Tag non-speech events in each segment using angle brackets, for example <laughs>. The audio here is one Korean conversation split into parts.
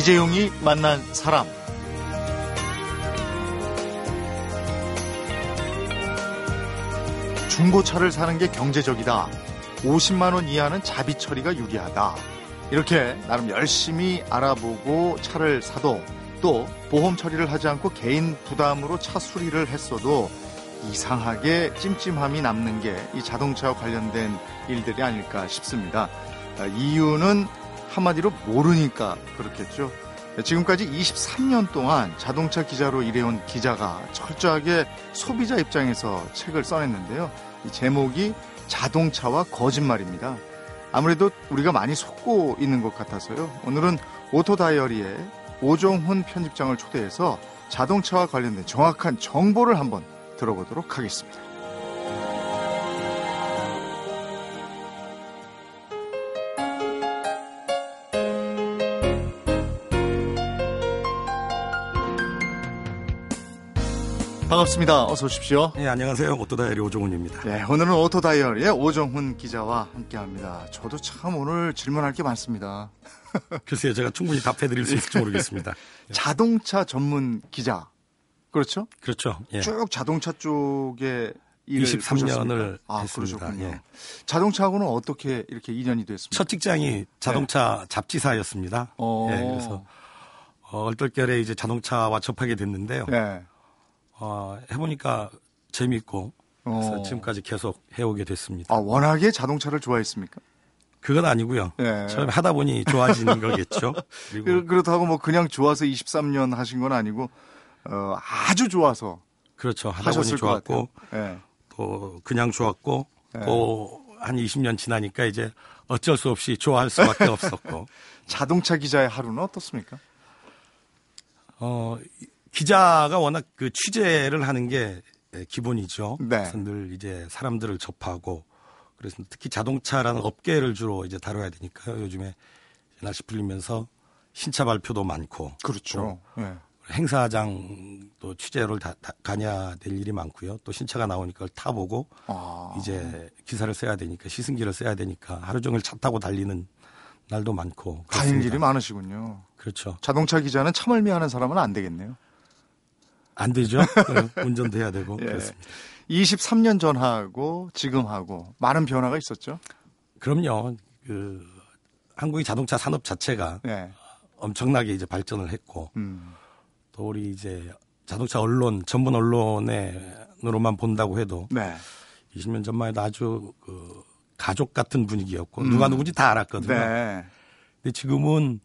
이재용이 만난 사람. 중고차를 사는 게 경제적이다. 50만 원 이하는 자비 처리가 유리하다. 이렇게 나름 열심히 알아보고 차를 사도 또 보험 처리를 하지 않고 개인 부담으로 차 수리를 했어도 이상하게 찜찜함이 남는 게 이 자동차와 관련된 일들이 아닐까 싶습니다. 아, 이유는 한마디로 모르니까 그렇겠죠. 지금까지 23년 동안 자동차 기자로 일해온 기자가 철저하게 소비자 입장에서 책을 써냈는데요. 이 제목이 자동차와 거짓말입니다. 아무래도 우리가 많이 속고 있는 것 같아서요. 오늘은 오토 다이어리에 오종훈 편집장을 초대해서 자동차와 관련된 정확한 정보를 한번 들어보도록 하겠습니다. 반갑습니다. 어서 오십시오. 네, 안녕하세요. 오토다이어리 오종훈입니다. 네, 오늘은 오토다이어리의 오종훈 기자와 함께합니다. 저도 참 오늘 질문할 게 많습니다. <laughs> 글쎄요, 제가 충분히 답해드릴 수 있을지 모르겠습니다. <laughs> 자동차 전문 기자. 그렇죠? 그렇죠. 예. 쭉 자동차 쪽에 일을 23년을 보셨습니까? 아, 했습니다. 예. 자동차하고는 어떻게 이렇게 인연이 됐습니까? 첫 직장이 자동차 잡지사였습니다. 네. 어. 예, 그래서 어, 얼떨결에 이제 자동차와 접하게 됐는데요. 네. 어, 해보니까 재미있고 그래서 어. 지금까지 계속 해오게 됐습니다. 아, 워낙에 자동차를 좋아했습니까? 그건 아니고요. 예. 처음에 하다 보니 좋아지는 <laughs> 거겠죠. 그, 그리고 그렇다고 뭐 그냥 좋아서 23년 하신 건 아니고 어, 아주 좋아서 그렇죠. 하다 보니 좋았고. 예. 또 그냥 좋았고 네. 또한 20년 지나니까 이제 어쩔 수 없이 좋아할 수밖에 없었고 <laughs> 자동차 기자의 하루는 어떻습니까? 어 기자가 워낙 그 취재를 하는 게 기본이죠. 네. 그래서 늘 이제 사람들을 접하고 그래서 특히 자동차라는 업계를 주로 이제 다뤄야 되니까요. 요즘에 날씨 풀리면서 신차 발표도 많고 그렇죠. 예. 행사장도 취재를 다, 다 가냐 될 일이 많고요. 또 신차가 나오니까 그걸 타보고 아. 이제 기사를 써야 되니까 시승기를 써야 되니까 하루 종일 차 타고 달리는 날도 많고 그렇습니다. 일이 많으시군요. 그렇죠. 자동차 기자는 차멀미 하는 사람은 안 되겠네요. 안 되죠. 네, 운전도 해야 되고 <laughs> 예. 그렇습니다. 23년 전하고 지금하고 많은 변화가 있었죠. 그럼요. 그 한국의 자동차 산업 자체가 예. 엄청나게 이제 발전을 했고 음. 또 우리 이제 자동차 언론 전문 언론으로만 본다고 해도 네. 20년 전만 해도 아주 그 가족 같은 분위기였고 누가 누군지 다 알았거든요. 음. 네. 근데 지금은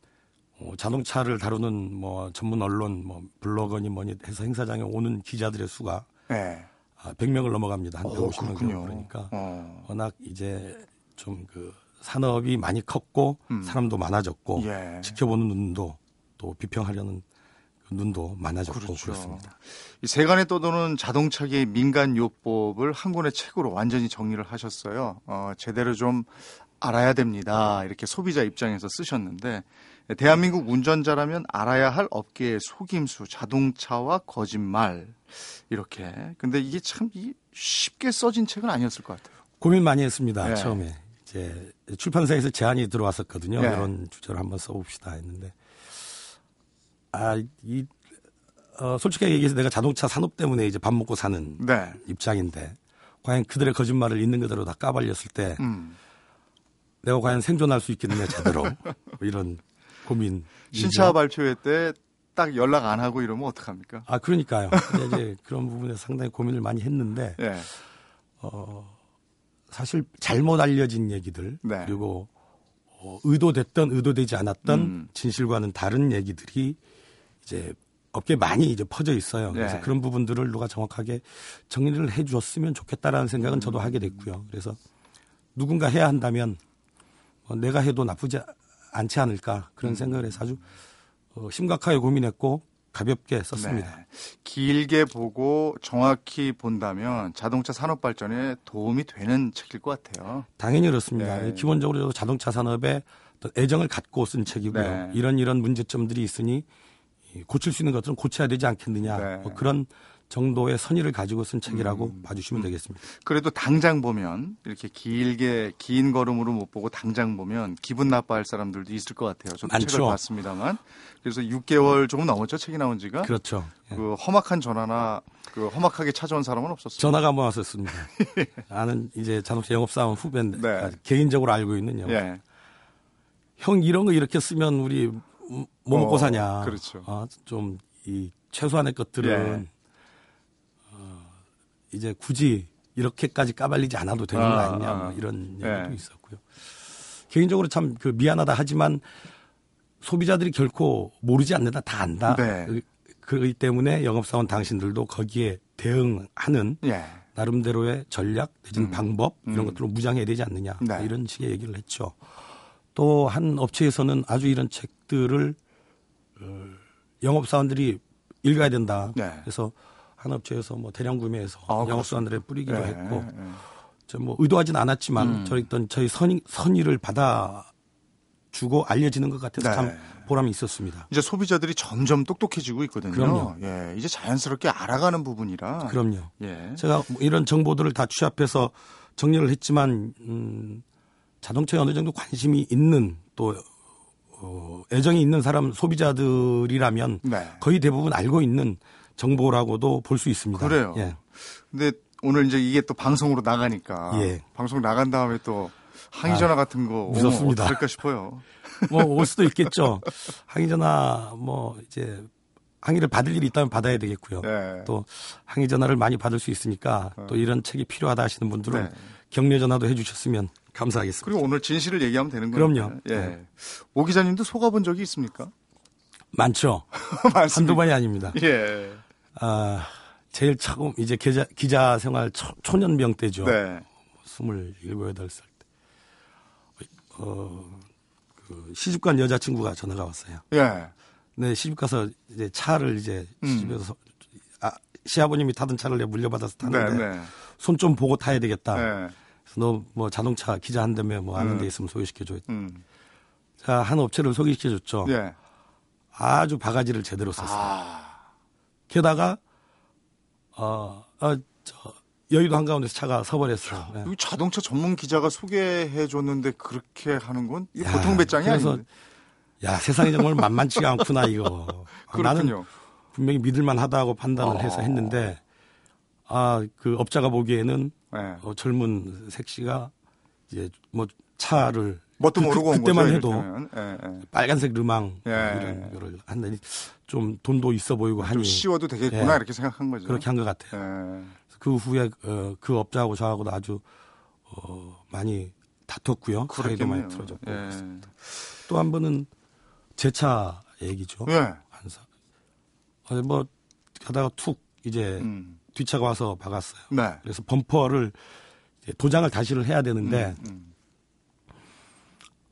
어, 자동차를 다루는 뭐 전문 언론 뭐 블로거니 뭐니 해서 행사장에 오는 기자들의 수가 네. 아, 100명을 넘어갑니다. 한 오, 150명 그렇군요. 그러니까 어. 워낙 이제 좀 그 산업이 많이 컸고 사람도 많아졌고 음. 예. 지켜보는 눈도 또 비평하려는 그 눈도 많아졌고 그렇죠. 그렇습니다 이 세간에 떠도는 자동차계의 민간 요법을 한 권의 책으로 완전히 정리를 하셨어요. 어, 제대로 좀 알아야 됩니다. 이렇게 소비자 입장에서 쓰셨는데 대한민국 운전자라면 알아야 할 업계의 속임수, 자동차와 거짓말 이렇게. 근데 이게 참 이- 쉽게 써진 책은 아니었을 것 같아요. 고민 많이 했습니다. 예. 처음에 이제 출판사에서 제안이 들어왔었거든요. 예. 이런 주제를 한번 써봅시다 했는데 아이 어, 솔직하게 얘기해서 내가 자동차 산업 때문에 이제 밥 먹고 사는 네. 입장인데 과연 그들의 거짓말을 있는 그대로 다 까발렸을 때 음. 내가 과연 생존할 수 있겠느냐 제대로 뭐 이런 고민. 신차 발표회 때 딱 연락 안 하고 이러면 어떡합니까? 아 그러니까요. 이제 그런 부분에 상당히 고민을 많이 했는데 예. 사실 잘못 알려진 얘기들 네. 그리고 어, 의도됐던 의도되지 않았던 음. 진실과는 다른 얘기들이 이제 업계에 많이 이제 퍼져 있어요. 그래서 네. 그런 부분들을 누가 정확하게 정리를 해 주었으면 좋겠다라는 생각은 음. 저도 하게 됐고요. 그래서 누군가 해야 한다면 어, 내가 해도 나쁘지 않지 않을까 그런 음. 생각을 해서 아주 어, 심각하게 고민했고 가볍게 썼습니다. 네. 길게 보고 정확히 본다면 자동차 산업 발전에 도움이 되는 책일 것 같아요. 당연히 그렇습니다. 네. 기본적으로 저도 자동차 산업에 애정을 갖고 쓴 책이고요. 네. 이런 이런 문제점들이 있으니 이 고칠 수 있는 것들은 고쳐야 되지 않겠느냐. 네. 뭐 그런 정도의 선의를 가지고 쓴 책이라고 음. 봐주시면 음. 되겠습니다. 그래도 당장 보면 이렇게 길게 긴 걸음으로 못 보고 당장 보면 기분 나빠할 사람들도 있을 것 같아요. 저도 많죠. 책을 봤습니다만 그래서 6개월 조금 넘었죠 책이 나온 지가. 그렇죠. 예. 그 험악한 전화나 그 험악하게 찾아온 사람은 없었어요. 전화가 한번 왔었습니다. <laughs> 아는 이제 자동차 영업사원 후배인데 네. 아, 개인적으로 알고 있는 영업. 예. 형 이런 거 이렇게 쓰면 우리 뭐 먹고 어, 사냐. 그렇죠. 아, 좀이 최소한의 것들은 예. 어, 이제 굳이 이렇게까지 까발리지 않아도 되는 거 아, 아니냐 뭐 아. 이런 예. 얘기도 있었고요. 개인적으로 참 그 미안하다 하지만 소비자들이 결코 모르지 않는다 다 안다. 네. 그- 그렇기 때문에 영업사원 당신들도 거기에 대응하는 예. 나름대로의 전략 내지는 음. 방법 이런 음. 것들을 무장해야 되지 않느냐 네. 이런 식의 얘기를 했죠. 또 한 업체에서는 아주 이런 책들을 어, 영업사원들이 읽어야 된다. 네. 그래서 한 업체에서 뭐 대량 구매해서 아, 영업사원들에 뿌리기도 예, 했고 예. 저뭐 의도하진 않았지만 음. 저희 어떤 저희 선의, 선의를 받아 주고 알려지는 것 같아서 네. 참 보람이 있었습니다. 이제 소비자들이 점점 똑똑해지고 있거든요. 그럼요. 예. 이제 자연스럽게 알아가는 부분이라. 그럼요. 예. 제가 뭐 이런 정보들을 다 취합해서 정리를 했지만 음, 자동차에 어느 정도 관심이 있는 또 어, 애정이 있는 사람 소비자들이라면 네. 거의 대부분 알고 있는 정보라고도 볼 수 있습니다. 그래요. 예. 근데 오늘 이제 이게 또 방송으로 나가니까 예. 방송 나간 다음에 또 항의 전화 같은 거 오면 무섭습니다. 어떨까 싶어요. <laughs> 뭐 올 수도 있겠죠. <laughs> 항의 전화 뭐 이제 항의를 받을 일이 있다면 받아야 되겠고요. 네. 또 항의 전화를 많이 받을 수 있으니까 또 이런 책이 필요하다 하시는 분들은 네. 격려 전화도 해주셨으면 감사하겠습니다. 그리고 오늘 진실을 얘기하면 되는 거예요. 그럼요. 예. 네. 오 기자님도 속아본 적이 있습니까? 많죠. <laughs> 한두 번이 아닙니다. 예. 아, 제일 처음 이제 기자, 기자 생활 초, 초년병 때죠. 네. 스물일곱 여덟 살 때. 어, 그 시집간 여자친구가 전화가 왔어요. 예. 네, 시집 가서 이제 차를 이제 음. 시집에서 아, 시아버님이 타던 차를 내가 물려받아서 네, 타는데 네. 손좀 보고 타야 되겠다. 네. 그래서 너 뭐 자동차 기자 한다며 뭐 아는 음. 데 있으면 소개시켜줘. 음. 자, 한 업체를 소개시켜줬죠. 예. 아주 바가지를 제대로 썼어요. 아. 게다가 어, 어, 저 여의도 한가운데서 차가 서버렸어. 예. 여기 자동차 전문 기자가 소개해 줬는데 그렇게 하는 건 야, 보통 배짱이 아닌데. 야 세상이 정말 만만치가 않구나 이거. <laughs> 아, 나는 그렇군요. 분명히 믿을만 하다고 판단을 어. 해서 했는데 아그 업자가 보기에는 예. 어, 젊은 색시가 이제 뭐 차를 뭣도 그- 모르고 온 그때만 거죠. 해도. 예, 예. 빨간색 르망 예. 이런 거를 한다니 좀 돈도 있어 보이고 좀 하니 씌워도 되겠구나 예. 이렇게 생각한 거죠. 그렇게 한 것 같아요. 예. 그 후에 어, 그 업자하고 저하고도 아주 어, 많이 다퉜고요. 사이도 많이. 틀어졌고 예. 또한 번은 제 차 얘기죠. 예. 한사. 어, 뭐 가다가 툭 이제 음. 뒷차가 와서 박았어요. 네. 그래서 범퍼를 도장을 다시를 해야 되는데 음.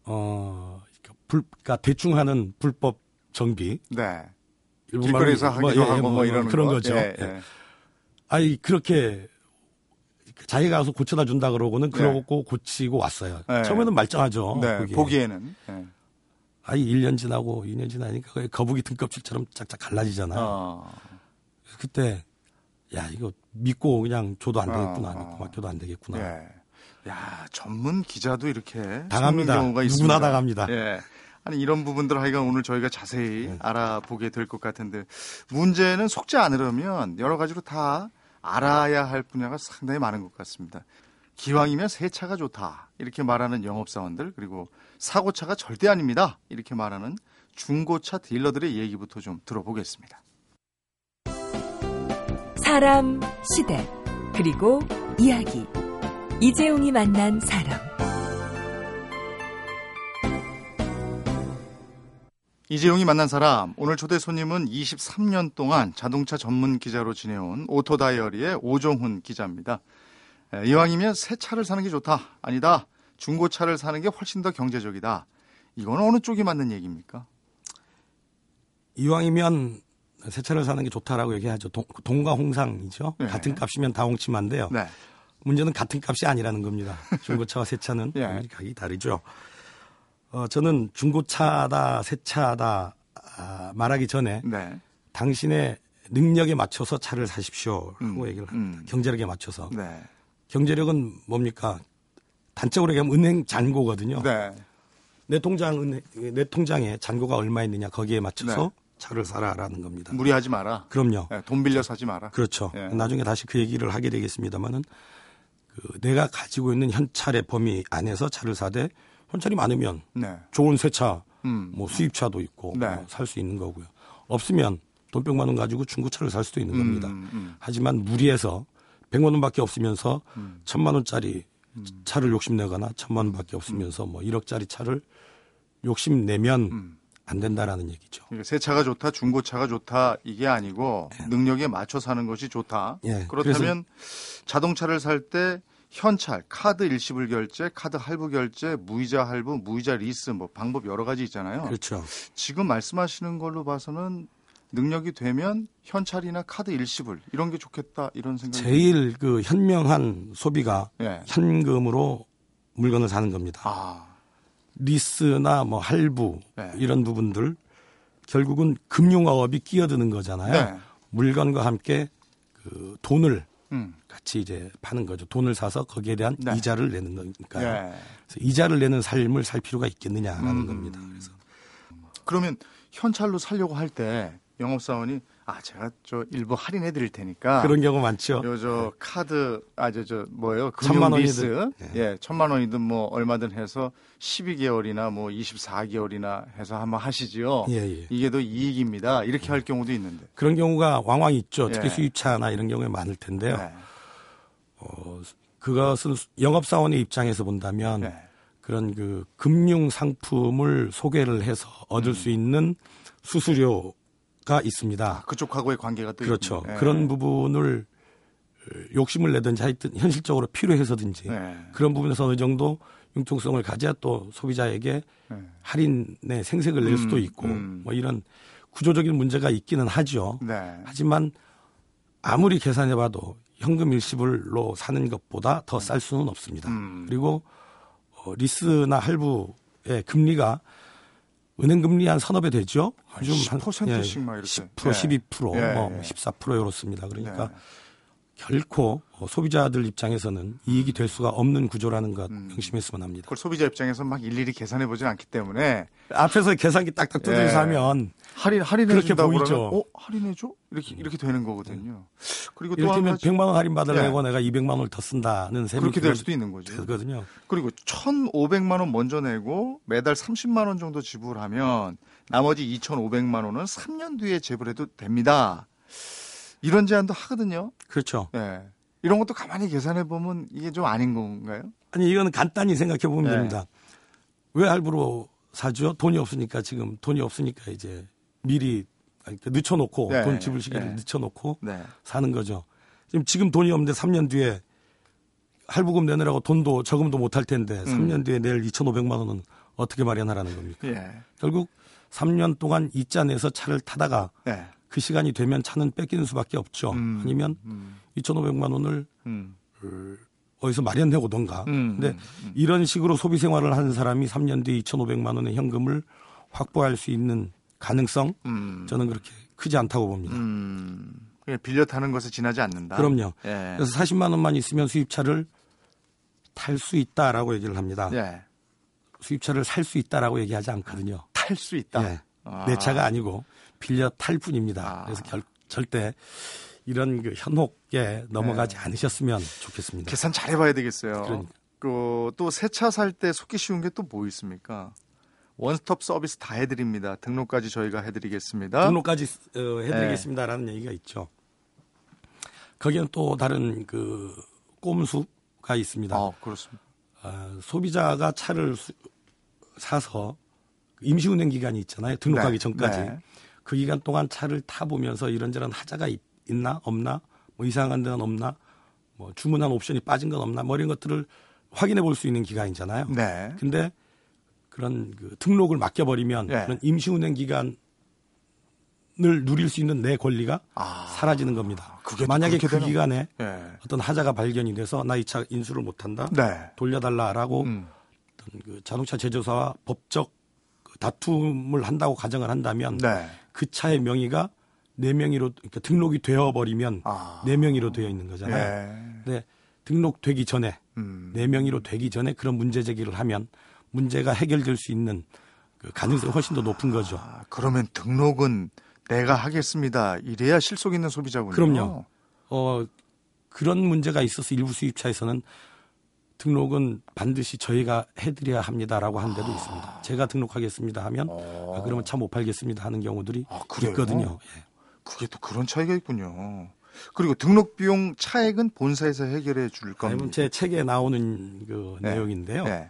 어 불, 그러니까 대충 하는 불법 정비 네. 길거리에서 뭐, 하기도 예, 하고 뭐, 이러는 그런 거. 거죠. 예, 예. 예. 아니 그렇게 자기가 가서 고쳐다 준다 그러고는 그러고 고치고 왔어요. 네. 처음에는 말짱하죠. 네. 어, 그게. 보기에는. 예. 아니 1년 지나고 2년 지나니까 거의 거북이 등껍질처럼 짝짝 갈라지잖아요. 어. 그때 야 이거 믿고 그냥 줘도 안 되겠구나, 어. 고맙게도 안 되겠구나. 예. 야, 전문 기자도 이렇게 당합니다. 경우가 누구나 있습니다. 당합니다. 예. 아니 이런 부분들 하여간 오늘 저희가 자세히 네. 알아보게 될 것 같은데 문제는 속지 않으려면 여러 가지로 다 알아야 할 분야가 상당히 많은 것 같습니다. 기왕이면 새 차가 좋다 이렇게 말하는 영업사원들 그리고 사고차가 절대 아닙니다 이렇게 말하는 중고차 딜러들의 얘기부터 좀 들어보겠습니다. 사람, 시대, 그리고 이야기. 이재용이 만난 사람. 이재용이 만난 사람 오늘 초대 손님은 23년 동안 자동차 전문 기자로 지내온 오토 다이어리의 오종훈 기자입니다. 에, 이왕이면 새 차를 사는 게 좋다. 아니다. 중고차를 사는 게 훨씬 더 경제적이다. 이건 어느 쪽이 맞는 얘기입니까? 이왕이면 새 차를 사는 게 좋다라고 얘기하죠. 동, 동과 홍상이죠. 네. 같은 값이면 다 홍치만데요. 네. 문제는 같은 값이 아니라는 겁니다. 중고차와 새 차는 <laughs> 예. 가격이 다르죠. 어, 저는 중고차다, 새 차다 아, 말하기 전에 네. 당신의 능력에 맞춰서 차를 사십시오. 라고 음, 얘기를 합니다. 음. 경제력에 맞춰서. 네. 경제력은 뭡니까? 단적으로 얘기하면 은행 잔고거든요. 네. 내 통장 은행, 내 통장에 잔고가 얼마 있느냐 거기에 맞춰서 네. 차를 사라라는 겁니다. 무리하지 마라. 그럼요. 네, 돈 빌려 사지 마라. 그렇죠. 예. 나중에 다시 그 얘기를 하게 되겠습니다만은 그 내가 가지고 있는 현찰의 범위 안에서 차를 사되 현찰이 많으면 네. 좋은 새 차, 음. 뭐 수입차도 있고 네. 살수 있는 거고요. 없으면 돈 100만 원 가지고 중고차를 살 수도 있는 겁니다. 음, 음. 하지만 무리해서 100만 원밖에 없으면서 음. 1000만 원짜리 차를 욕심내거나 1000만 원밖에 없으면서 뭐 1억짜리 차를 욕심내면 음. 안 된다라는 얘기죠. 그러니까 새 차가 좋다, 중고차가 좋다 이게 아니고 능력에 맞춰 사는 것이 좋다. 예, 그렇다면 자동차를 살 때 현찰, 카드 일시불 결제, 카드 할부 결제, 무이자 할부, 무이자 리스 뭐 방법 여러 가지 있잖아요. 그렇죠. 지금 말씀하시는 걸로 봐서는 능력이 되면 현찰이나 카드 일시불 이런 게 좋겠다 이런 생각이 제일 그 현명한 소비가 예. 현금으로 물건을 사는 겁니다. 아, 리스나 뭐 할부 네. 이런 부분들 결국은 금융업이 끼어드는 거잖아요. 네. 물건과 함께 그 돈을 음. 같이 이제 파는 거죠. 돈을 사서 거기에 대한 네. 이자를 내는 거니까요. 예. 그래서 이자를 내는 삶을 살 필요가 있겠느냐라는 음. 겁니다. 그래서 그러면 현찰로 살려고 할 때 영업사원이 아 제가 저 일부 할인해 드릴 테니까 그런 경우 많죠. 요저 카드 아저 저 뭐예요 금융 리스 원이든, 예 천만 원이든 뭐 얼마든 해서 12개월이나 뭐 24개월이나 해서 한번 하시지요. 예, 예. 이게 더 이익입니다. 이렇게 할 경우도 있는데. 그런 경우가 왕왕 있죠. 특히 예. 수입차나 이런 경우에 많을 텐데요. 네. 그것은 영업사원의 입장에서 본다면 네. 그런 그 금융 상품을 소개를 해서 얻을 음. 수 있는 수수료 가 있습니다. 그쪽하고의 관계가 또 그렇죠. 예. 그런 부분을 욕심을 내든지 하여튼 현실적으로 필요해서든지 네. 그런 부분에서 어느 정도 융통성을 가져야 또 소비자에게 네. 할인의 생색을 낼 수도 음, 있고 음. 뭐 이런 구조적인 문제가 있기는 하죠. 네. 하지만 아무리 계산해봐도 현금 일시불로 사는 것보다 더 쌀 수는 없습니다. 음. 그리고 어, 리스나 할부의 금리가 은행 금리 한 서너 배 되죠. 요즘 한10% 씩 막 이렇게. 10% 예. 12% 예, 뭐 예. 14% 이렇습니다. 그러니까 네. 결코 어, 소비자들 입장에서는 이익이 될 수가 없는 구조라는 것 음. 명심했으면 합니다. 그걸 소비자 입장에서 막 일일이 계산해 보진 않기 때문에 앞에서 계산기 딱딱 두드려서 예. 하면 할인 할인해 그렇게 준다고 보이죠. 그러면 어 할인해 줘 이렇게 이렇게 되는 거거든요. 그리고 또 가지 100만 원 할인 받으려고 예. 내가 200만 원을 더 쓴다는 셈이 그렇게 될 수도 있는 거죠. 되거든요. 그리고 1,500만 원 먼저 내고 매달 30만 원 정도 지불하면 나머지 2,500만 원은 3년 뒤에 지불해도 됩니다. 이런 제한도 하거든요. 그렇죠. 예. 이런 것도 가만히 계산해 보면 이게 좀 아닌 건가요? 아니 이거는 간단히 생각해 보면 네. 됩니다. 왜 할부로 사죠? 돈이 없으니까 지금 돈이 없으니까 이제 미리 그 늦춰놓고 네. 돈 지불 시기를 네. 늦춰놓고 네. 사는 거죠. 지금 지금 돈이 없는데 3년 뒤에 할부금 내느라고 돈도 저금도 못 할 텐데 음. 3년 뒤에 내일 2,500만 원은 어떻게 마련하라는 겁니까? 예. 결국 3년 동안 이자 내서 차를 타다가 예. 그 시간이 되면 차는 뺏기는 수밖에 없죠. 음. 아니면 음. 2,500만 원을 음. 어디서 마련해 오던가. 음, 근데 이런 식으로 소비 생활을 하는 사람이 3년 뒤에 2,500만 원의 현금을 확보할 수 있는 가능성 음. 저는 그렇게 크지 않다고 봅니다. 음. 빌려 타는 것에 지나지 않는다. 그럼요. 예. 그래서 40만 원만 있으면 수입차를 탈 수 있다라고 얘기를 합니다. 예. 수입차를 살 수 있다라고 얘기하지 않거든요. 탈 수 있다. 예. 아. 내 차가 아니고 빌려 탈 뿐입니다. 아. 그래서 결- 절대 이런 그 현혹에 넘어가지 않으셨으면 좋겠습니다. 계산 잘 해봐야 되겠어요. 그러니까. 그또 새 차 살 때 속기 쉬운 게 또 뭐 있습니까? 원스톱 서비스 다 해드립니다. 등록까지 저희가 해드리겠습니다. 등록까지 어, 해드리겠습니다라는 네. 얘기가 있죠. 거기는 또 다른 그 꼼수가 있습니다. 아, 그렇습니다. 아, 소비자가 차를 수- 사서 임시운행 기간이 있잖아요. 등록하기 네, 전까지. 네. 그 기간 동안 차를 타보면서 이런저런 하자가 있, 나 없나 뭐 이상한 데는 없나 뭐 주문한 옵션이 빠진 건 없나 뭐 이런 것들을 확인해 볼 수 있는 기간이잖아요. 네. 근데 그런 그 등록을 맡겨버리면 네. 그런 임시운행 기간을 누릴 수 있는 내 권리가 아. 사라지는 겁니다. 그게 또 만약에 그 되나? 기간에 예. 어떤 하자가 발견이 돼서 나 이 차 인수를 못한다, 네. 돌려달라라고 음. 어떤 그 자동차 제조사와 법적 그 다툼을 한다고 가정을 한다면 네. 그 차의 명의가 네 명의로 그러니까 등록이 되어 버리면 아. 네 명의로 되어 있는 거잖아요. 예. 근데 등록되기 전에 음. 네 명의로 되기 전에 그런 문제 제기를 하면 문제가 해결될 수 있는 그 가능성이 훨씬 더 높은 거죠. 아, 그러면 등록은 내가 하겠습니다. 이래야 실속 있는 소비자군요. 그럼요. 어 그런 문제가 있어서 일부 수입차에서는 등록은 반드시 저희가 해드려야 합니다라고 하는 데도 있습니다. 제가 등록하겠습니다 하면 아, 그러면 차 못 팔겠습니다 하는 경우들이 아? 있거든요. 예. 그게 또 그런 차이가 있군요. 그리고 등록 비용 차액은 본사에서 해결해 줄 그러면 겁니다. 제 책에 나오는 그 네. 내용인데요. 네.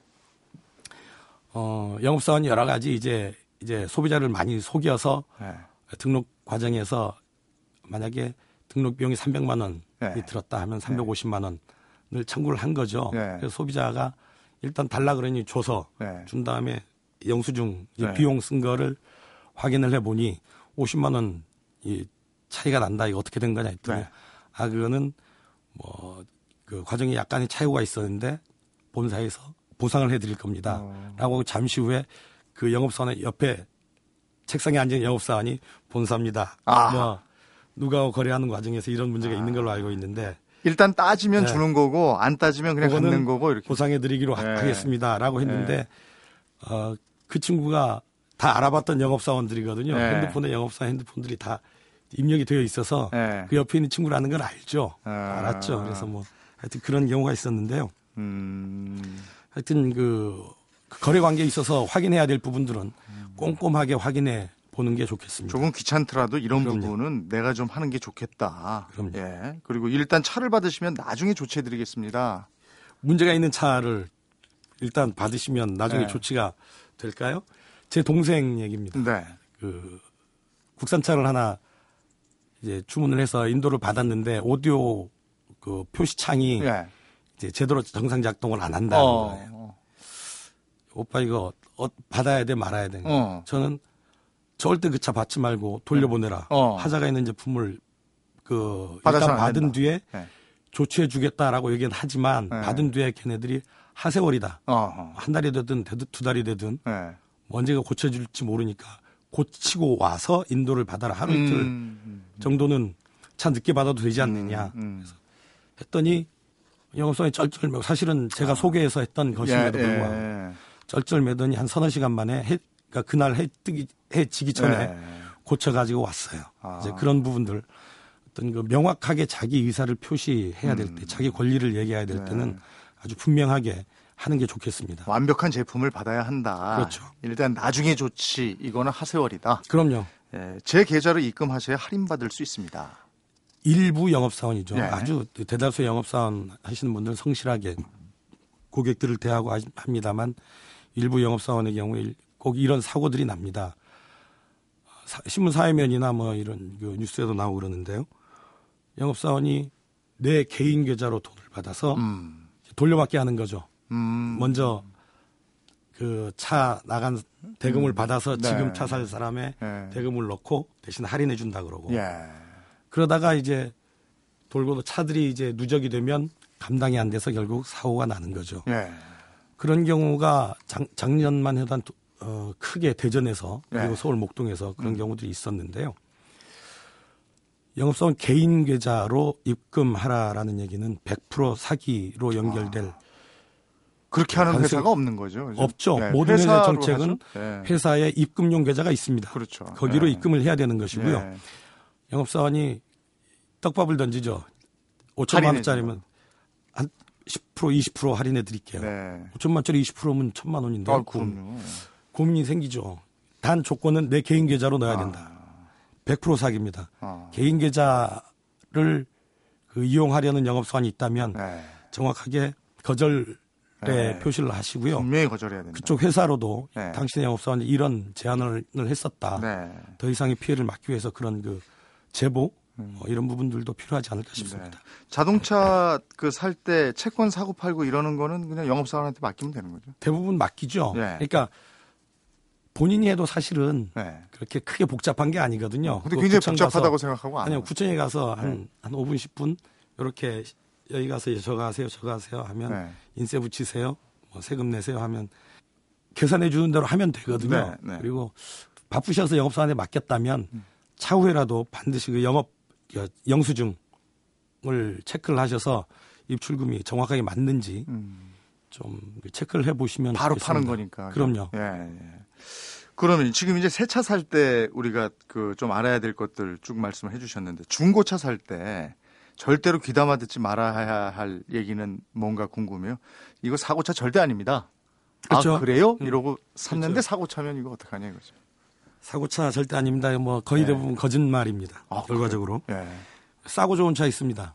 어, 영업사원 여러 가지 이제 이제 소비자를 많이 속여서 네. 등록 과정에서 만약에 등록 비용이 300만 원이 네. 들었다 하면 350만 원을 청구를 한 거죠. 네. 그래서 소비자가 일단 달라 그러니 줘서 네. 준 다음에 영수증 네. 비용 쓴 거를 확인을 해 보니 50만 원 이 차이가 난다. 이거 어떻게 된 거냐 했더니 네. 아 그거는 뭐 그 과정에 약간의 차이가 있었는데 본사에서 보상을 해드릴 겁니다. 어. 라고 잠시 후에 그 영업사원의 옆에 책상에 앉은 영업사원이 본사입니다. 아. 뭐 누가 거래하는 과정에서 이런 문제가 있는 걸로 알고 있는데 일단 따지면 네. 주는 거고 안 따지면 그냥 갖는 거고 이렇게. 보상해 드리기로 네. 하겠습니다라고 했는데 어, 그 친구가 다 알아봤던 영업사원들이거든요. 네. 핸드폰에 영업사 핸드폰들이 다 입력이 되어 있어서 네. 그 옆에 있는 친구라는 걸 알죠. 아. 알았죠. 그래서 뭐 하여튼 그런 경우가 있었는데요. 음. 하여튼 그, 그 거래 관계에 있어서 확인해야 될 부분들은 꼼꼼하게 확인해 보는 게 좋겠습니다. 조금 귀찮더라도 이런 그럼요. 부분은 내가 좀 하는 게 좋겠다. 그럼요. 예. 그리고 일단 차를 받으시면 나중에 조치해 드리겠습니다. 문제가 있는 차를 일단 받으시면 나중에 네. 조치가 될까요? 제 동생 얘기입니다. 네. 그 국산차를 하나 이제 주문을 해서 인도를 받았는데 오디오 그 표시창이 예. 이제 제대로 정상 작동을 안 한다는 어. 거예요. 오빠 이거 어, 받아야 돼 말아야 돼. 어. 저는 절대 그 차 받지 말고 돌려보내라. 어. 하자가 있는 제품을 그 일단 안 받은 된다. 뒤에 네. 조치해 주겠다라고 얘기는 하지만 네. 받은 뒤에 걔네들이 하세월이다. 어. 한 달이 되든 되든 두 달이 되든 예. 언제가 고쳐질지 모르니까 고치고 와서 인도를 받아라 하루 이틀 음. 정도는 차 늦게 받아도 되지 않느냐 음. 했더니 영업사원이 쩔쩔매고 사실은 제가 소개해서 했던 것임에도 예, 불구하고 예. 쩔쩔매더니 한 서너 시간 만에 해, 그러니까 그날 해 뜨기 해 지기 전에 예. 고쳐가지고 왔어요. 아. 이제 그런 부분들 어떤 그 명확하게 자기 의사를 표시해야 될 때, 자기 권리를 얘기해야 될 음. 네. 때는 아주 분명하게 하는 게 좋겠습니다. 완벽한 제품을 받아야 한다. 그렇죠. 일단 나중에 조치 이거는 하세월이다. 그럼요. 예, 제 계좌로 입금하셔야 할인받을 수 있습니다. 일부 영업사원이죠. 네. 아주 대다수 영업사원 하시는 분들은 성실하게 고객들을 대하고 하- 합니다만 일부 영업사원의 경우에 꼭 이런 사고들이 납니다. 사- 신문 사회면이나 뭐 이런 그 뉴스에도 나오고 그러는데요. 영업사원이 내 개인 계좌로 돈을 받아서 음. 돌려받게 하는 거죠. 음. 먼저 그 차 나간 대금을 받아서 네. 지금 차 살 사람의 예. 대금을 넣고 대신 할인해 준다 그러고 예. 그러다가 이제 돌고 차들이 이제 누적이 되면 감당이 안 돼서 결국 사고가 나는 거죠. 예. 그런 경우가 작, 작년만 해도 한, 두- 어, 크게 대전에서 그리고 네. 서울 목동에서 그런 경우들이 있었는데요. 영업사원 개인 계좌로 입금하라라는 얘기는 100% 사기로 연결될 그렇게 하는 회사가 없는 거죠. 그죠? 없죠. 네, 모든 회사 정책은. 예. 회사에 입금용 계좌가 있습니다. 그렇죠. 거기로 예. 입금을 해야 되는 것이고요. 예. 영업사원이 떡밥을 던지죠. 5천만 할인해 원짜리면 한 10% 20% 할인해 드릴게요. 네. 5천만 원짜리 20%면 천만 원인데 아, 그럼요. 고민이 생기죠. 단 조건은 내 개인 계좌로 넣어야 된다. 100% 사기입니다. 아. 개인 계좌를 그 이용하려는 영업사원이 있다면 네. 정확하게 거절의 네. 표시를 하시고요. 분명히 거절해야 된다. 그쪽 회사로도 네. 당신의 영업사원이 이런 제안을 했었다. 네. 더 이상의 피해를 막기 위해서 그런 그 제보 뭐 이런 부분들도 필요하지 않을까 싶습니다. 음. 네. 자동차 그 살 때 채권 사고 팔고 이러는 거는 그냥 영업사원한테 맡기면 되는 거죠. 대부분 맡기죠. 네. 그러니까 본인이 해도 사실은 네. 그렇게 크게 복잡한 게 아니거든요. 근데 그 굉장히 복잡하다고 가서, 생각하고 안 아니요. 구청에 가서 한 한 5분 10분 이렇게 여기 가서 저가 하세요 저가 하세요 하면 네. 인세 붙이세요 뭐 세금 내세요 하면 계산해 주는 대로 하면 되거든요. 네, 네. 그리고 바쁘셔서 영업사원에 맡겼다면 차후에라도 반드시 그 영업 여- 영수증을 체크를 하셔서 입출금이 정확하게 맞는지 음. 좀 체크를 해 보시면 바로 좋겠습니다. 파는 거니까. 그럼요. 예, 예. 그러면 지금 이제 새 차 살 때 우리가 그 좀 알아야 될 것들 쭉 말씀을 해주셨는데 중고차 살 때 절대로 귀담아 듣지 말아야 할 얘기는 뭔가 궁금해요. 이거 사고차 절대 아닙니다. 그렇죠. 아 그래요? 음. 이러고 샀는데 그렇죠. 사고 차면 이거 어떡하냐 이거죠. 사고차 절대 아닙니다. 뭐 거의 네. 대부분 거짓말입니다. 아, 결과적으로 예. 싸고 좋은 차 있습니다.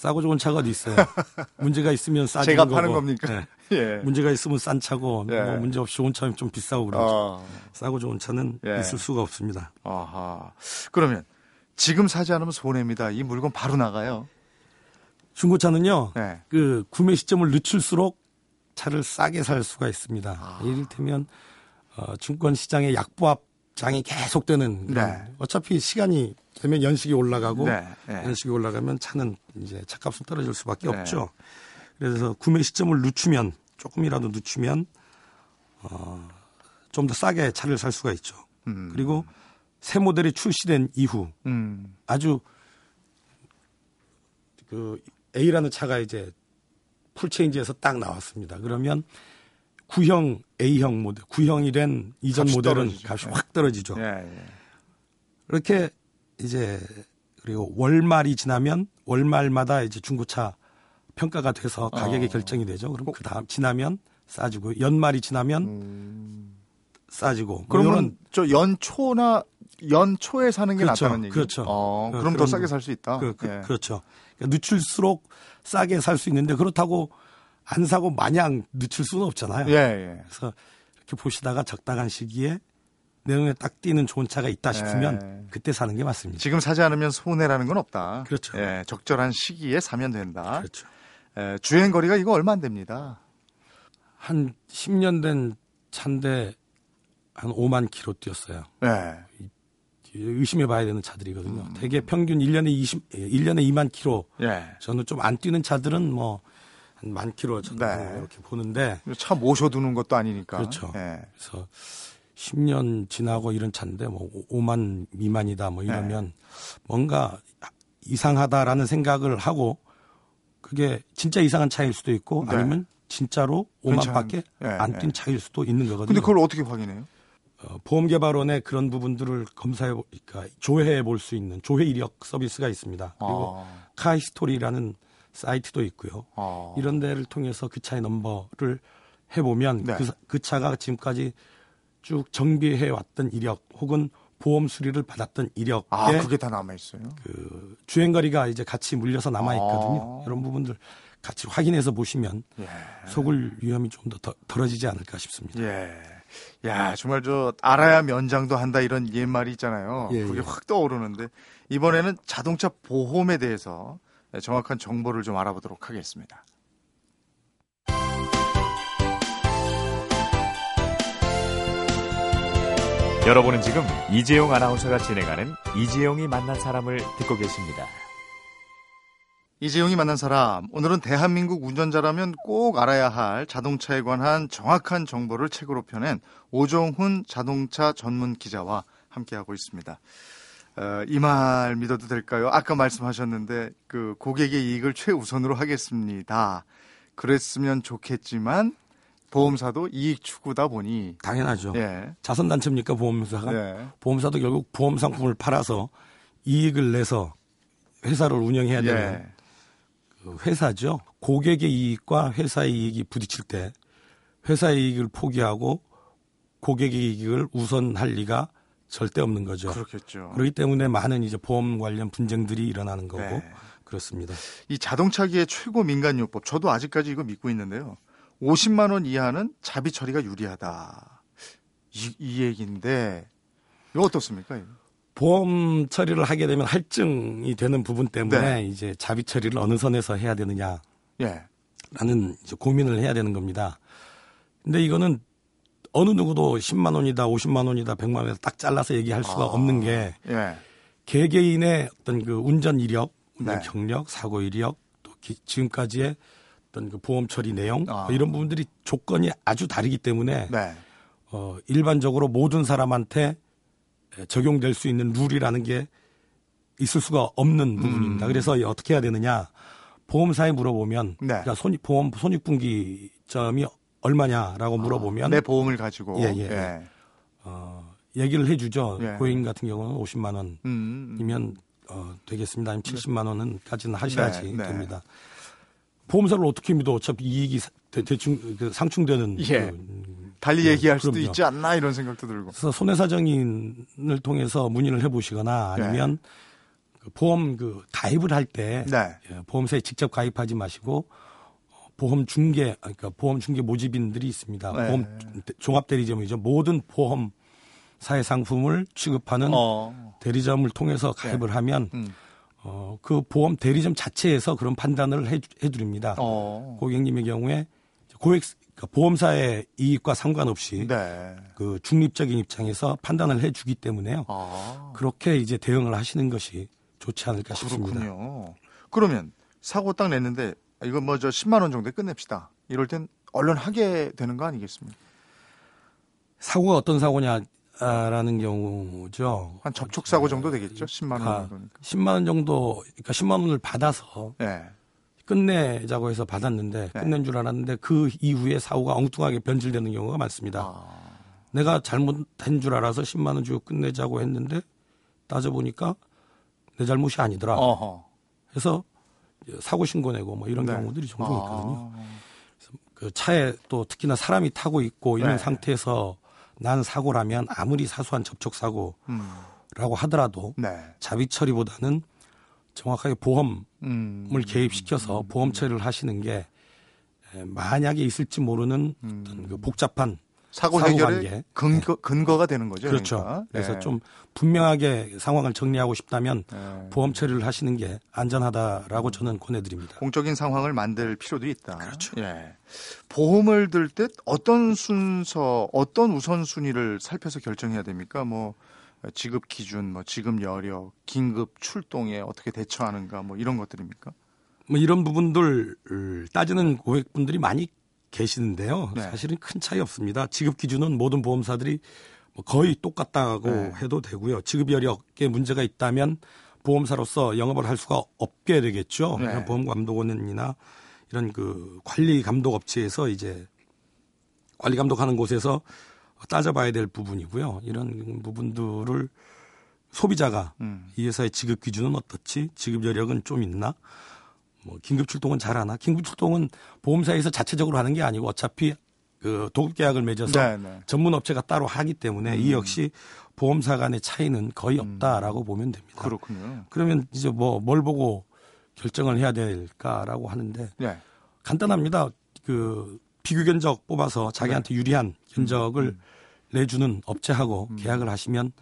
싸고 좋은 차가 어디 있어요? <laughs> 문제가 있으면 싸지는 제가 거고. 파는 겁니까? 네. <laughs> 예. 문제가 있으면 싼 차고 예. 뭐 문제 없이 좋은 차면 좀 비싸고 그러죠. 아, 싸고 좋은 차는 예. 있을 수가 없습니다. 아하. 그러면 지금 사지 않으면 손해입니다. 이 물건 바로 나가요. 중고차는요. 네. 그 구매 시점을 늦출수록 차를 싸게 살 수가 있습니다. 아. 이를테면 어, 증권 시장의 약보합 장이 계속 되는 그런 네. 어차피 시간이 되면 연식이 올라가고 네, 네. 연식이 올라가면 차는 이제 차값은 떨어질 수밖에 네. 없죠. 그래서 구매 시점을 늦추면 조금이라도 늦추면 어, 좀 더 싸게 차를 살 수가 있죠. 음. 그리고 새 모델이 출시된 이후 음. 아주 그 A라는 차가 이제 full change해서 딱 나왔습니다. 그러면 구형 A형 모델, 구형이 된 이전 모델은 떨어지죠. 값이 네. 확 떨어지죠. 예, 예. 이렇게 이제 그리고 월말이 지나면 월말마다 이제 중고차 평가가 돼서 가격이 어. 결정이 되죠. 그럼 그 다음 지나면 싸지고 연말이 지나면 음. 싸지고 뭐 그러면 저 연초나 연초에 사는 게 그렇죠. 낫다는 얘기. 그렇죠. 어, 그- 그럼 더 싸게 거. 살수 있다. 그, 그, 예. 그렇죠. 그러니까 늦출수록 싸게 살 수 있는데 그렇다고 안 사고 마냥 늦출 수는 없잖아요. 예, 예. 그래서 이렇게 보시다가 적당한 시기에 내 눈에 딱 띄는 좋은 차가 있다 싶으면 예. 그때 사는 게 맞습니다. 지금 사지 않으면 손해라는 건 없다. 그렇죠. 예, 적절한 시기에 사면 된다. 그렇죠. 예, 주행 거리가 이거 얼마 안 됩니다. 한 10년 된 차인데 한 5만 킬로 뛰었어요. 예. 의심해 봐야 되는 차들이거든요. 음. 대개 평균 1년에 20, 1년에 2만 킬로. 예. 저는 좀 안 뛰는 차들은 뭐 한 만 킬로 정도 네. 이렇게 보는데 차 모셔두는 것도 아니니까. 그렇죠. 예. 그래서 10년 지나고 이런 차인데 뭐 5만 미만이다 뭐 이러면 네. 뭔가 이상하다라는 생각을 하고 그게 진짜 이상한 차일 수도 있고 네. 아니면 진짜로 괜찮은- 5만밖에 예, 안뛴 예. 차일 수도 있는 거거든요. 근데 그걸 어떻게 확인해요? 어, 보험개발원의 그런 부분들을 검사해 보- 그러니까 조회해 볼 수 있는 조회 이력 서비스가 있습니다. 그리고 아, 카히스토리라는 사이트도 있고요. 아. 이런 데를 통해서 그 차의 넘버를 해보면 네. 그, 사- 그 차가 지금까지 쭉 정비해 왔던 이력 혹은 보험 수리를 받았던 이력에 아, 그게 다 남아 있어요. 그 주행거리가 이제 같이 물려서 남아 있거든요. 아. 이런 부분들 같이 확인해서 보시면 예. 속을 위험이 좀 더 덜어지지 않을까 싶습니다. 예. 야, 정말 저 알아야 면장도 한다 이런 옛말이 있잖아요. 예, 그게 예. 확 떠오르는데 이번에는 자동차 보험에 대해서 정확한 정보를 좀 알아보도록 하겠습니다. 여러분은 지금 이재용 아나운서가 진행하는 이재용이 만난 사람을 듣고 계십니다. 이재용이 만난 사람, 오늘은 대한민국 운전자라면 꼭 알아야 할 자동차에 관한 정확한 정보를 책으로 펴낸 오정훈 자동차 전문 기자와 함께하고 있습니다. 어, 이말 믿어도 될까요? 아까 말씀하셨는데 그 고객의 이익을 최우선으로 하겠습니다. 그랬으면 좋겠지만 보험사도 이익 추구다 보니 당연하죠. 예. 자선 단체입니까 보험사가? 예. 보험사도 결국 보험 상품을 팔아서 이익을 내서 회사를 운영해야 되는 예. 그 회사죠. 고객의 이익과 회사의 이익이 부딪힐 때 회사의 이익을 포기하고 고객의 이익을 우선할 리가 절대 없는 거죠. 그렇겠죠. 그렇기 때문에 많은 이제 보험 관련 분쟁들이 일어나는 거고 네. 그렇습니다. 이 자동차기의 최고 민간요법 저도 아직까지 이거 믿고 있는데요. 50만 원 이하는 자비 처리가 유리하다. 이, 이 얘기인데 이거 어떻습니까? 이거? 보험 처리를 하게 되면 할증이 되는 부분 때문에 네. 이제 자비 처리를 어느 선에서 해야 되느냐라는 예. 이제 고민을 해야 되는 겁니다. 근데 이거는 어느 누구도 10만 원이다, 50만 원이다, 100만 원이다 딱 잘라서 얘기할 수가 아. 없는 게 예. 개개인의 어떤 그 운전 이력, 운전 네. 경력, 사고 이력, 또 기- 지금까지의 어떤 그 보험 처리 내용 아. 뭐 이런 부분들이 조건이 아주 다르기 때문에 네. 어, 일반적으로 모든 사람한테 적용될 수 있는 룰이라는 게 있을 수가 없는 부분입니다. 그래서 어떻게 해야 되느냐? 보험사에 물어보면 네. 그러니까 손익 보험 손익분기점이 얼마냐라고 물어보면 내 보험을 가지고 예, 예. 어, 얘기를 해주죠. 예. 고객님 같은 경우는 50만 원이면 음, 어, 되겠습니다. 아니면 70만 원은까지는 하셔야지 네, 네. 됩니다. 보험사를 어떻게 믿어? 어차피 이익이 사- 대, 대충 그 상충되는 예. 그, 달리 예, 얘기할 수도 그럼요. 있지 않나 이런 생각도 들고. 그래서 손해사정인을 통해서 문의를 해보시거나 아니면 그 보험 그 가입을 할때 네. 예, 보험사에 직접 가입하지 마시고 어, 보험 중개 그러니까 보험 중개 모집인들이 있습니다. 네. 보험 종합 대리점이죠. 모든 보험사의 상품을 취급하는 어. 대리점을 통해서 가입을 하면 음. 어, 그 보험 대리점 자체에서 그런 판단을 해, 해드립니다. 어. 고객님의 경우에 고액 그러니까 보험사의 이익과 상관없이 네. 그 중립적인 입장에서 판단을 해주기 때문에요. 아. 그렇게 이제 대응을 하시는 것이 좋지 않을까 싶습니다. 그렇군요. 그러면 사고 딱 냈는데 이거 뭐 저 10만 원 정도에 끝냅시다. 이럴 땐 얼른 하게 되는 거 아니겠습니까? 사고가 어떤 사고냐라는 경우죠. 한 접촉 사고 정도 되겠죠? 10만 원 아, 정도니까. 10만 원 정도, 그러니까 10만 원을 받아서 예. 끝내자고 해서 받았는데 네. 끝낸 줄 알았는데 그 이후에 사고가 엉뚱하게 변질되는 경우가 많습니다. 아. 내가 잘못한 줄 알아서 10만 원 주고 끝내자고 했는데 따져 보니까 내 잘못이 아니더라. 어허. 해서 사고 신고 내고 뭐 이런 네. 경우들이 종종 있거든요. 아. 그 차에 또 특히나 사람이 타고 있고 이런 네. 상태에서 난 사고라면 아무리 사소한 접촉 사고라고 음. 하더라도 네. 자비 처리보다는 정확하게 보험을 음. 개입시켜서 보험 처리를 하시는 게 에, 만약에 있을지 모르는 음. 어떤 그 복잡한 사고 사고 해결의. 근거 근거가 되는 거죠. 그렇죠. 그러니까. 그래서 예. 좀 분명하게 상황을 정리하고 싶다면 예. 보험 처리를 하시는 게 안전하다라고 저는 권해드립니다. 공적인 상황을 만들 필요도 있다. 그렇죠. 예. 보험을 들 때 어떤 순서, 어떤 우선순위를 살펴서 결정해야 됩니까? 뭐 지급 기준, 뭐 지급 여력, 긴급 출동에 어떻게 대처하는가, 뭐 이런 것들입니까? 뭐 이런 부분들 따지는 고객분들이 많이 계시는데요. 네. 사실은 큰 차이 없습니다. 지급 기준은 모든 보험사들이 뭐 거의 똑같다고 네. 해도 되고요. 지급 여력에 문제가 있다면 보험사로서 영업을 할 수가 없게 되겠죠. 네. 보험감독원이나 이런 그 관리 감독 업체에서 이제 관리 감독하는 곳에서 따져봐야 될 부분이고요. 이런 부분들을 소비자가 음. 이 회사의 지급 기준은 어떻지? 지급 여력은 좀 있나? 뭐 긴급 출동은 잘하나? 긴급 출동은 보험사에서 자체적으로 하는 게 아니고 어차피 그 도급 계약을 맺어서 네, 네. 전문 업체가 따로 하기 때문에 이 역시 보험사 간의 차이는 거의 없다라고 보면 됩니다. 그렇군요. 그러면 이제 뭐 뭘 보고 결정을 해야 될까라고 하는데 예. 간단합니다. 그 비교 견적 뽑아서 자기한테 유리한 견적을 내주는 업체하고 계약을 하시면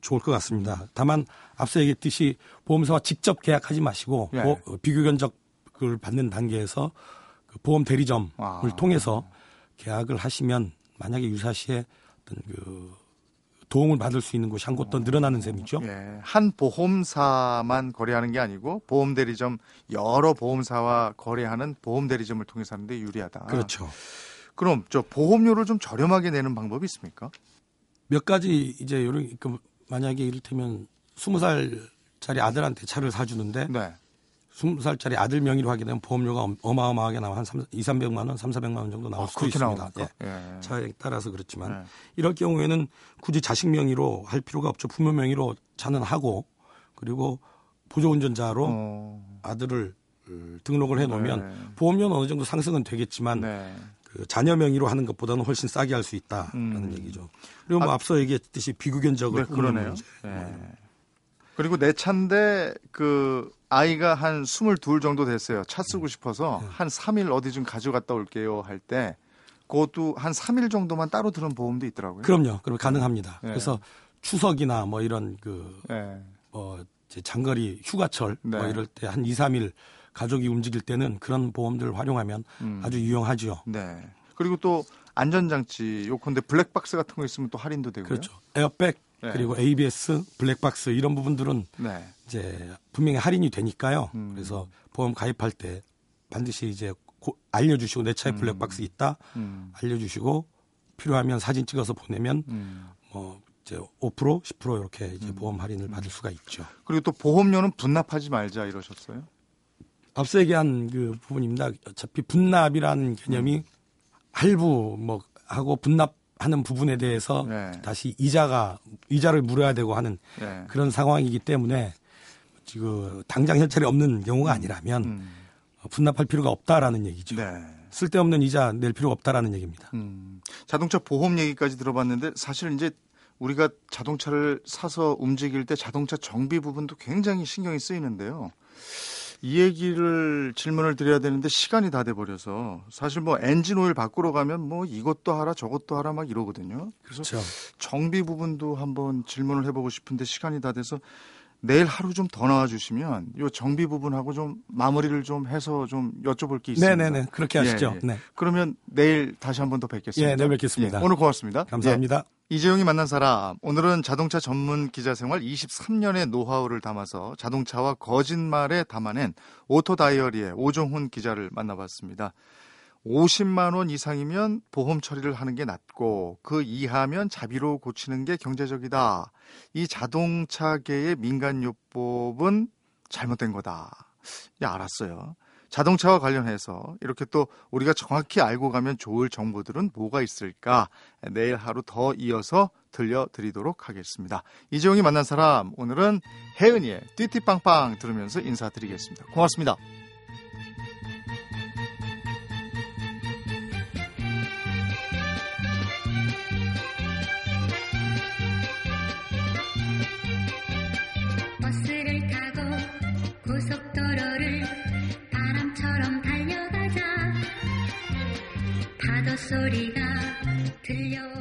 좋을 것 같습니다. 다만 앞서 얘기했듯이 보험사와 직접 계약하지 마시고 예. 보- 비교 견적을 받는 단계에서 그 보험 대리점을 아. 통해서 계약을 하시면 만약에 유사시에 어떤 그 도움을 받을 수 있는 곳이 한 곳 더 늘어나는 셈이죠. 예. 한 보험사만 거래하는 게 아니고 보험 대리점 여러 보험사와 거래하는 보험 대리점을 통해서 하는데 유리하다. 그렇죠. 그럼 저 보험료를 좀 저렴하게 내는 방법이 있습니까? 몇 가지 이제 요런 그 만약에 이를테면 스무 살짜리 아들한테 차를 사주는데 네. 스무 살짜리 아들 명의로 하게 되면 보험료가 엄- 어마어마하게 나와 한 3, 2, 300만 원, 3, 400만 원 정도 나올 아, 수도 그렇게 있습니다. 예. 예. 차에 따라서 그렇지만 네. 이럴 경우에는 굳이 자식 명의로 할 필요가 없죠. 부모 명의로 차는 하고 그리고 보조 운전자로 어. 아들을 어, 등록을 해 놓으면 네. 보험료는 어느 정도 상승은 되겠지만 네. 그 자녀 명의로 하는 것보다는 훨씬 싸게 할 수 있다라는 음. 얘기죠. 그리고 뭐 앞서 얘기했듯이 비교 견적을 네, 그러네요. 문제. 예. 그리고 내 차인데 그 아이가 한22 정도 됐어요. 차 쓰고 싶어서 네. 한 3일 어디 좀 가져갔다 올게요 할 때 그것도 한 3일 정도만 따로 들은 보험도 있더라고요. 그럼요. 그럼 가능합니다. 네. 그래서 추석이나 뭐 이런 그 예. 어, 이제 장거리 휴가철 뭐 네. 이럴 때 한 2, 3일 가족이 움직일 때는 그런 보험들을 활용하면 음. 아주 유용하죠. 네. 그리고 또 안전장치 요컨대 블랙박스 같은 거 있으면 또 할인도 되고요. 그렇죠. 에어백 네. 그리고 ABS, 블랙박스 이런 부분들은 네. 이제 분명히 할인이 되니까요. 음. 그래서 보험 가입할 때 반드시 이제 고- 알려주시고 내 차에 블랙박스 있다 음. 알려주시고 필요하면 사진 찍어서 보내면 음. 뭐 이제 5% 10% 이렇게 이제 보험 할인을 받을 수가 있죠. 그리고 또 보험료는 분납하지 말자 이러셨어요. 앞서 얘기한 그 부분입니다. 어차피 분납이라는 개념이 할부 뭐 하고 분납하는 부분에 대해서 네. 다시 이자가 이자를 물어야 되고 하는 네. 그런 상황이기 때문에 지금 당장 혈차이 없는 경우가 아니라면 음. 분납할 필요가 없다라는 얘기죠. 네. 쓸데없는 이자 낼 필요가 없다라는 얘기입니다. 음, 자동차 보험 얘기까지 들어봤는데 사실 이제 우리가 자동차를 사서 움직일 때 자동차 정비 부분도 굉장히 신경이 쓰이는데요. 이 얘기를 질문을 드려야 되는데 시간이 다 돼 버려서 사실 뭐 엔진 오일 바꾸러 가면 뭐 이것도 하라 저것도 하라 막 이러거든요. 그래서 그렇죠. 정비 부분도 한번 질문을 해보고 싶은데 시간이 다 돼서 내일 하루 좀 더 나와 주시면 이 정비 부분하고 좀 마무리를 좀 해서 좀 여쭤볼 게 있습니다. 네네네 그렇게 하시죠. 예, 예. 네. 그러면 내일 다시 한번 더 뵙겠습니다. 예, 내일 뵙겠습니다. 예, 오늘 고맙습니다. 감사합니다. 예, 이재용이 만난 사람. 오늘은 자동차 전문 기자 생활 23년의 노하우를 담아서 자동차와 거짓말에 담아낸 오토 다이어리의 오종훈 기자를 만나봤습니다. 50만 원 이상이면 보험 처리를 하는 게 낫고 그 이하면 자비로 고치는 게 경제적이다. 이 자동차계의 민간요법은 잘못된 거다. 예, 알았어요. 자동차와 관련해서 이렇게 또 우리가 정확히 알고 가면 좋을 정보들은 뭐가 있을까? 내일 하루 더 이어서 들려드리도록 하겠습니다. 이재용이 만난 사람, 오늘은 혜은이의 띠띠빵빵 들으면서 인사드리겠습니다. 고맙습니다. 소리가 들려.